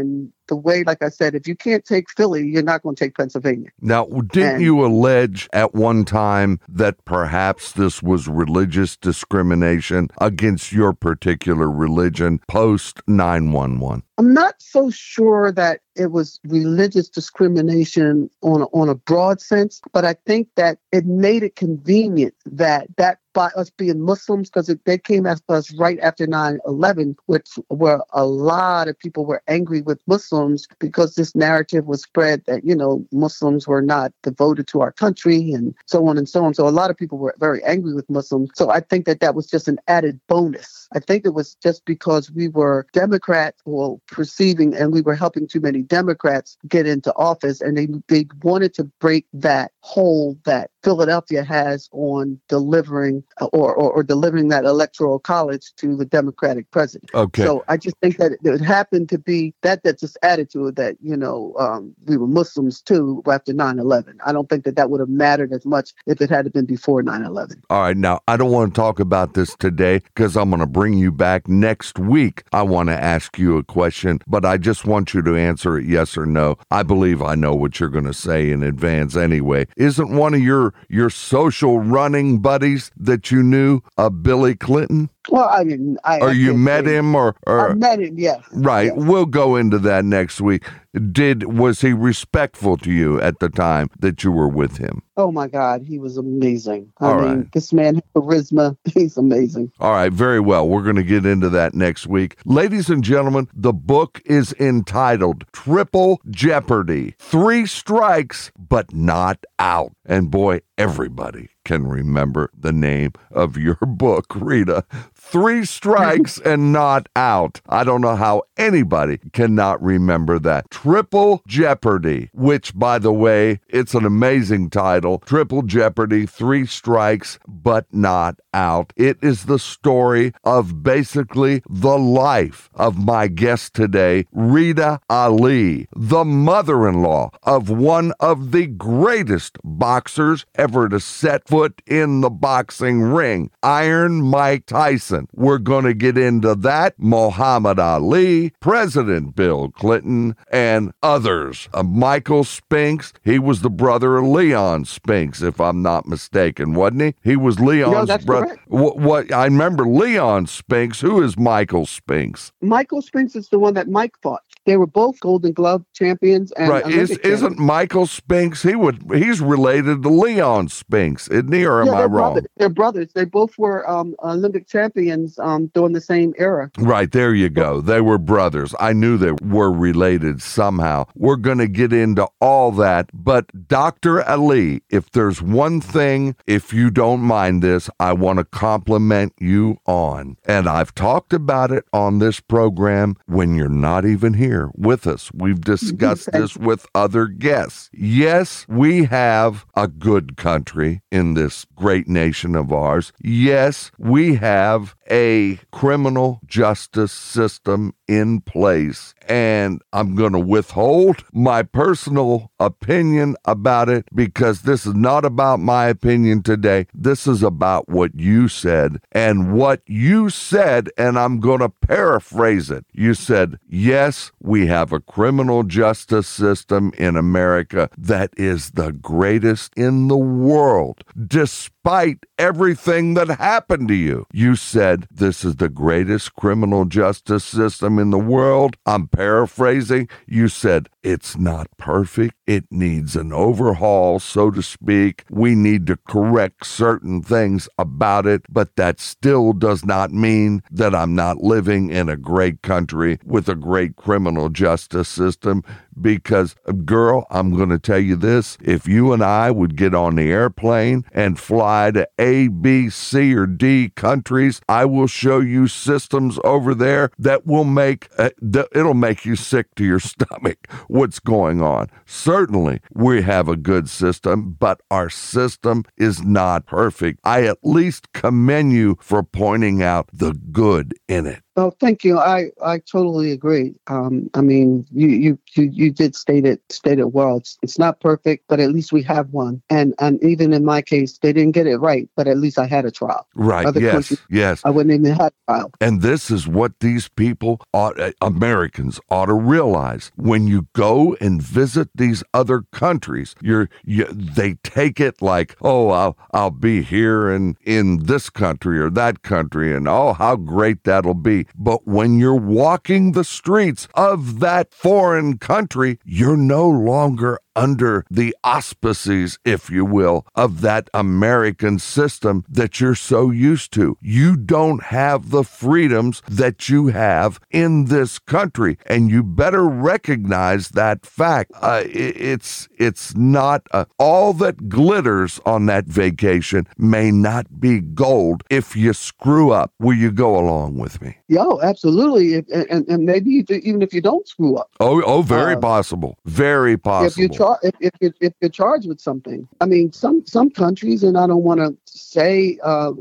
the way, like I said, if you can't take Philly, you're not going to take Pennsylvania. Now, didn't And- you allege at one time that perhaps this was religious discrimination against your particular religion post 911? I'm not so sure that it was religious discrimination on a, on a broad sense, but I think that it made it convenient that that by us being Muslims, because they came at us right after 9/11, which where a lot of people were angry with Muslims because this narrative was spread that you know Muslims were not devoted to our country and so on and so on. So a lot of people were very angry with Muslims. So I think that that was just an added bonus. I think it was just because we were Democrats or perceiving and we were helping too many Democrats get into office and they they wanted to break that hole that Philadelphia has on delivering or, or, or delivering that electoral college to the Democratic president. Okay. So I just think that it, it happened to be that that just added to that, you know, um, we were Muslims too after 9 11. I don't think that that would have mattered as much if it had been before 9 11. All right, now I don't want to talk about this today because I'm going to bring you back next week. I want to ask you a question, but I just want you to answer it yes or no. I believe I know what you're going to say in advance anyway. Isn't one of your your social running buddies that you knew a Billy Clinton? Well, I didn't. I, Or I you can't met say- him or, I or met him, yes. Right. yes. We'll go into that next week. Did was he respectful to you at the time that you were with him? Oh my God, he was amazing. I All mean, right. this man charisma. He's amazing. All right, very well. We're going to get into that next week. Ladies and gentlemen, the book is entitled Triple Jeopardy Three Strikes, but Not Out. And boy, everybody can remember the name of your book, Rita. Three Strikes and Not Out. I don't know how anybody cannot remember that. Triple Jeopardy, which, by the way, it's an amazing title. Triple Jeopardy, Three Strikes, but Not Out. It is the story of basically the life of my guest today, Rita Ali, the mother in law of one of the greatest boxers ever to set foot in the boxing ring, Iron Mike Tyson. We're going to get into that, Muhammad Ali, President Bill Clinton, and others. Uh, Michael Spinks, he was the brother of Leon Spinks, if I'm not mistaken, wasn't he? He was Leon's that's brother. What, what I remember Leon Spinks. Who is Michael Spinks? Michael Spinks is the one that Mike fought. They were both Golden Glove champions. And right? Is, Olympic isn't. Michael Spinks? He would. He's related to Leon Spinks, isn't he? Or am Yeah, I wrong? brothers. They're brothers. They both were um, Olympic champions um, during the same era. Right, there you go. They were brothers. I knew they were related somehow. We're going to get into all that. But Dr. Ali, if there's one thing, if you don't mind this, I want to compliment you on. And I've talked about it on this program when you're not even here with us. We've discussed this with other guests. Yes, we have a good country in this great nation of ours. Yes, we have a criminal justice system in place. And I'm going to withhold my personal opinion about it because this is not about my opinion today. This is about what you said. And what you said, and I'm going to paraphrase it. You said, yes, we have a criminal justice system in America that is the greatest in the world, despite everything that happened to you. You said, this is the greatest criminal justice system in the world. I'm paraphrasing. You said, it's not perfect. It needs an overhaul, so to speak. We need to correct certain things about it, but that still does not mean that I'm not living in a great country with a great criminal justice system. Because, girl, I'm going to tell you this if you and I would get on the airplane and fly to A, B, C, or D countries, I will show you systems over there that will make uh, it'll make you sick to your stomach what's going on. Certainly, we have a good system, but our system is not perfect. I at least commend you for pointing out the good in it. Oh, thank you. I, I totally agree. Um, I mean, you, you you did state it state it well. It's it's not perfect, but at least we have one. And and even in my case, they didn't get it right, but at least I had a trial. Right. Other yes. Yes. I wouldn't even have a trial. And this is what these people, ought, uh, Americans, ought to realize. When you go and visit these other countries, you're you, they take it like, oh, I'll I'll be here and in this country or that country, and oh, how great that'll be. But when you're walking the streets of that foreign country, you're no longer under the auspices, if you will, of that American system that you're so used to. You don't have the freedoms that you have in this country, and you better recognize that fact. Uh, it's it's not uh, all that glitters on that vacation may not be gold. If you screw up, will you go along with me? Yo, absolutely. If, and, and maybe even if you don't screw up, Oh, oh, very Uh, possible, very possible. If char- if, if, you if you're charged with something, I mean, some some countries, and I don't want to say uh,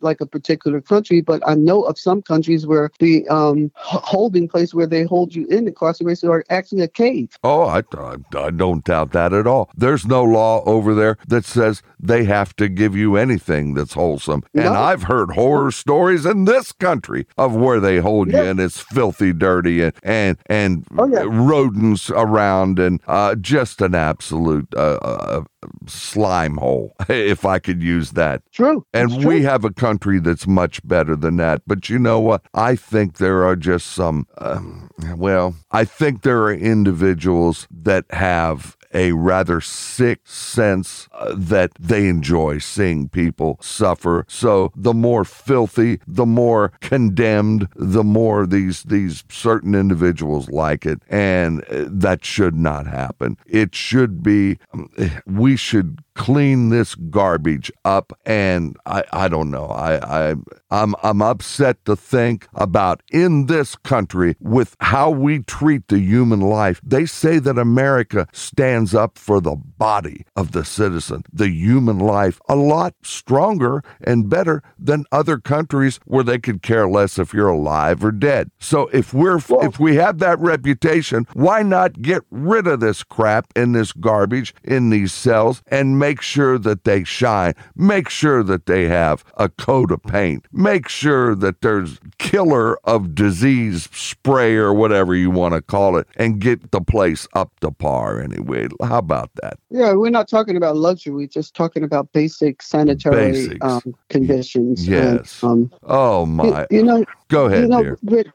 like a particular country, but I know of some countries where the um, holding place where they hold you in incarceration are actually a cave. Oh, I, I, I don't doubt that at all. There's no law over there that says they have to give you anything that's wholesome. And No. I've heard horror stories in this country of where they hold you and it's filthy dirty and and, and Oh, yeah. rodents around and uh, just an absolute uh, uh, slime hole, if I could use that. True. And It's we have a country that's much better than that. But you know what? I think there are just some, um, well, I think there are individuals that have a rather sick sense uh, that they enjoy seeing people suffer. So the more filthy, the more condemned, the more these these certain individuals like it, and uh, that should not happen. It should be. um, We should clean this garbage up and I, I don't know. I, I I'm I'm upset to think about in this country with how we treat the human life they say that America stands up for the body of the citizen the human life a lot stronger and better than other countries where they could care less if you're alive or dead. So if we're Well- if we have that reputation why not get rid of this crap and this garbage in these cells and make sure that they shine. Make sure that they have a coat of paint. Make sure that there's killer of disease spray or whatever you want to call it and get the place up to par anyway. How about that? Yeah, we're not talking about luxury. We're just talking about basic sanitary um, conditions. Yes. And, um, Oh you, my. you know, Go ahead, you know, dear. Rick,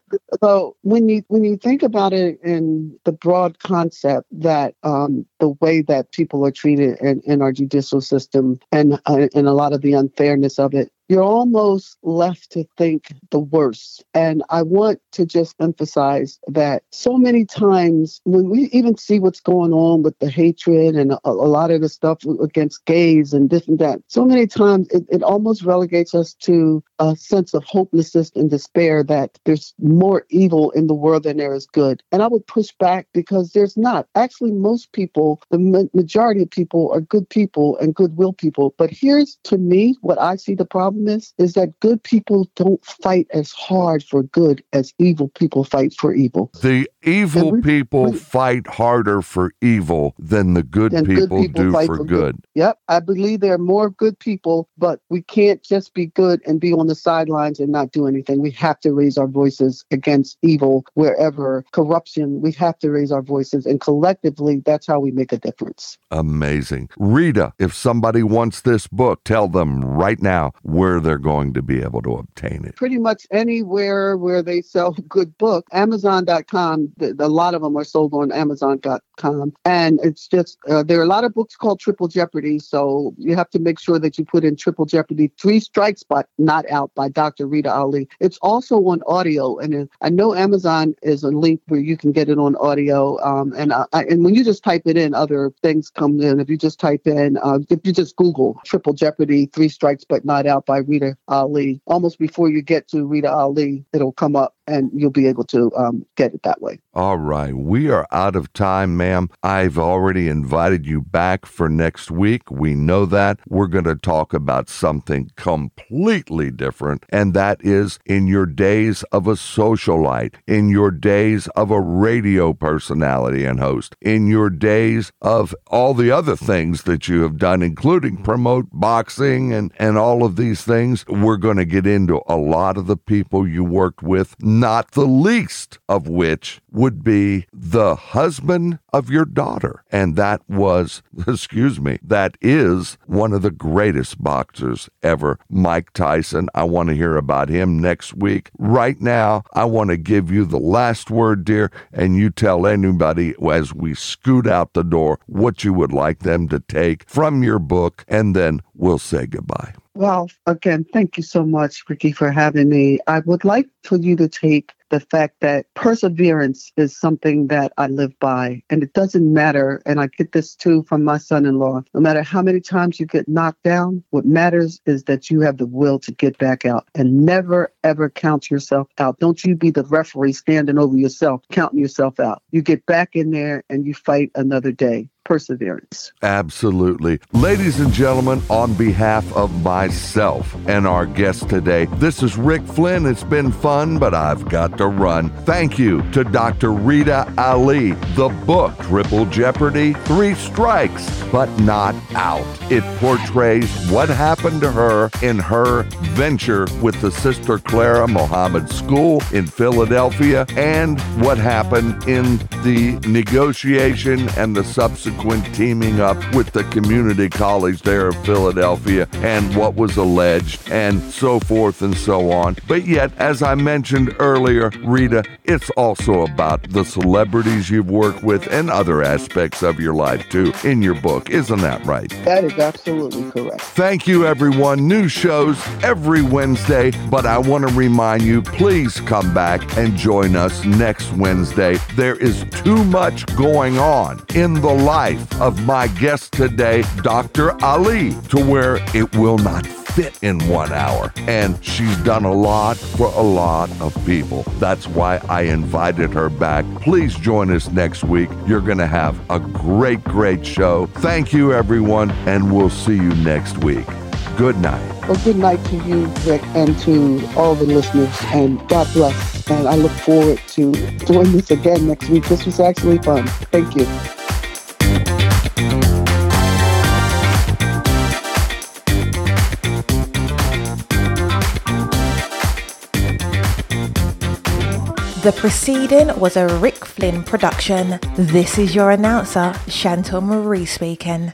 so when you when you think about it in the broad concept that um, the way that people are treated in, in our judicial system and uh, and a lot of the unfairness of it, you're almost left to think the worst. And I want to just emphasize that so many times when we even see what's going on with the hatred and a, a lot of the stuff against gays and this and that, so many times it, it almost relegates us to a sense of hopelessness and despair that there's more evil in the world than there is good. And I would push back because there's not. Actually, most people, the ma- majority of people, are good people and goodwill people. But here's to me what I see the problem is is that good people don't fight as hard for good as evil people fight for evil. The evil we- people we- fight harder for evil than the good Than good people, people do for good. good. Yep, I believe there are more good people, but we can't just be good and be on the sidelines and not do anything. We have to raise our voices against evil wherever corruption. We have to raise our voices, and collectively, that's how we make a difference. Amazing. Rita, if somebody wants this book, tell them right now where they're going to be able to obtain it. Pretty much anywhere where they sell good book, Amazon.com. A lot of them are sold on Amazon.com, and it's just uh, there are a lot of books called Triple Jeopardy. So you have to make sure that you put in Triple Jeopardy: Three Strikes but Not Out by Dr. Rita Ali. It's also on audio, and I know Amazon is a link where you can get it on audio. Um, and uh, and when you just type it in, other things come in. If you just type in, uh, if you just Google Triple Jeopardy: Three Strikes but Not Out by Rita Ali, almost before you get to Rita Ali, it'll come up, and you'll be able to um, get it that way. All right. We are out of time, ma'am. I've already invited you back for next week. We know that. We're going to talk about something completely different, and that is in your days of a socialite, in your days of a radio personality and host, in your days of all the other things that you have done, including promote boxing and, and all of these things. We're going to get into a lot of the people you worked with, not the least of which would be the husband of your daughter. And that was, excuse me, that is one of the greatest boxers ever, Mike Tyson. I want to hear about him next week. Right now, I want to give you the last word, dear, and you tell anybody as we scoot out the door what you would like them to take from your book, and then we'll say goodbye. Well, again, thank you so much, Ricky, for having me. I would like for you to take the fact that perseverance is something that I live by. And it doesn't matter, and I get this too from my son in law no matter how many times you get knocked down, what matters is that you have the will to get back out and never, ever count yourself out. Don't you be the referee standing over yourself, counting yourself out. You get back in there and you fight another day. Perseverance. Absolutely. Ladies and gentlemen, on behalf of myself and our guest today, this is Rick Flynn. It's been fun, but I've got to run. Thank you to Dr. Rita Ali. The book, Triple Jeopardy, Three Strikes, but Not Out. It portrays what happened to her in her venture with the Sister Clara Muhammad School in Philadelphia and what happened in the negotiation and the subsequent teaming up with the community college there of Philadelphia and what was alleged and so forth and so on. But yet, as I mentioned earlier, Rita, it's also about the celebrities you've worked with and other aspects of your life too in your book. Isn't that right? That is absolutely correct. Thank you, everyone. New shows every Wednesday, but I want to remind you please come back and join us next Wednesday. There is too much going on in the life of my guest today, Dr. Ali, to where it will not fit in one hour. And she's done a lot for a lot of people. That's why I invited her back. Please join us next week. You're going to have a great, great show. Thank you, everyone, and we'll see you next week. Good night. Well, good night to you, Rick, and to all the listeners, and God bless. And I look forward to doing this again next week. This was actually fun. Thank you. The preceding was a Rick Flynn production. This is your announcer, Chantal Marie speaking.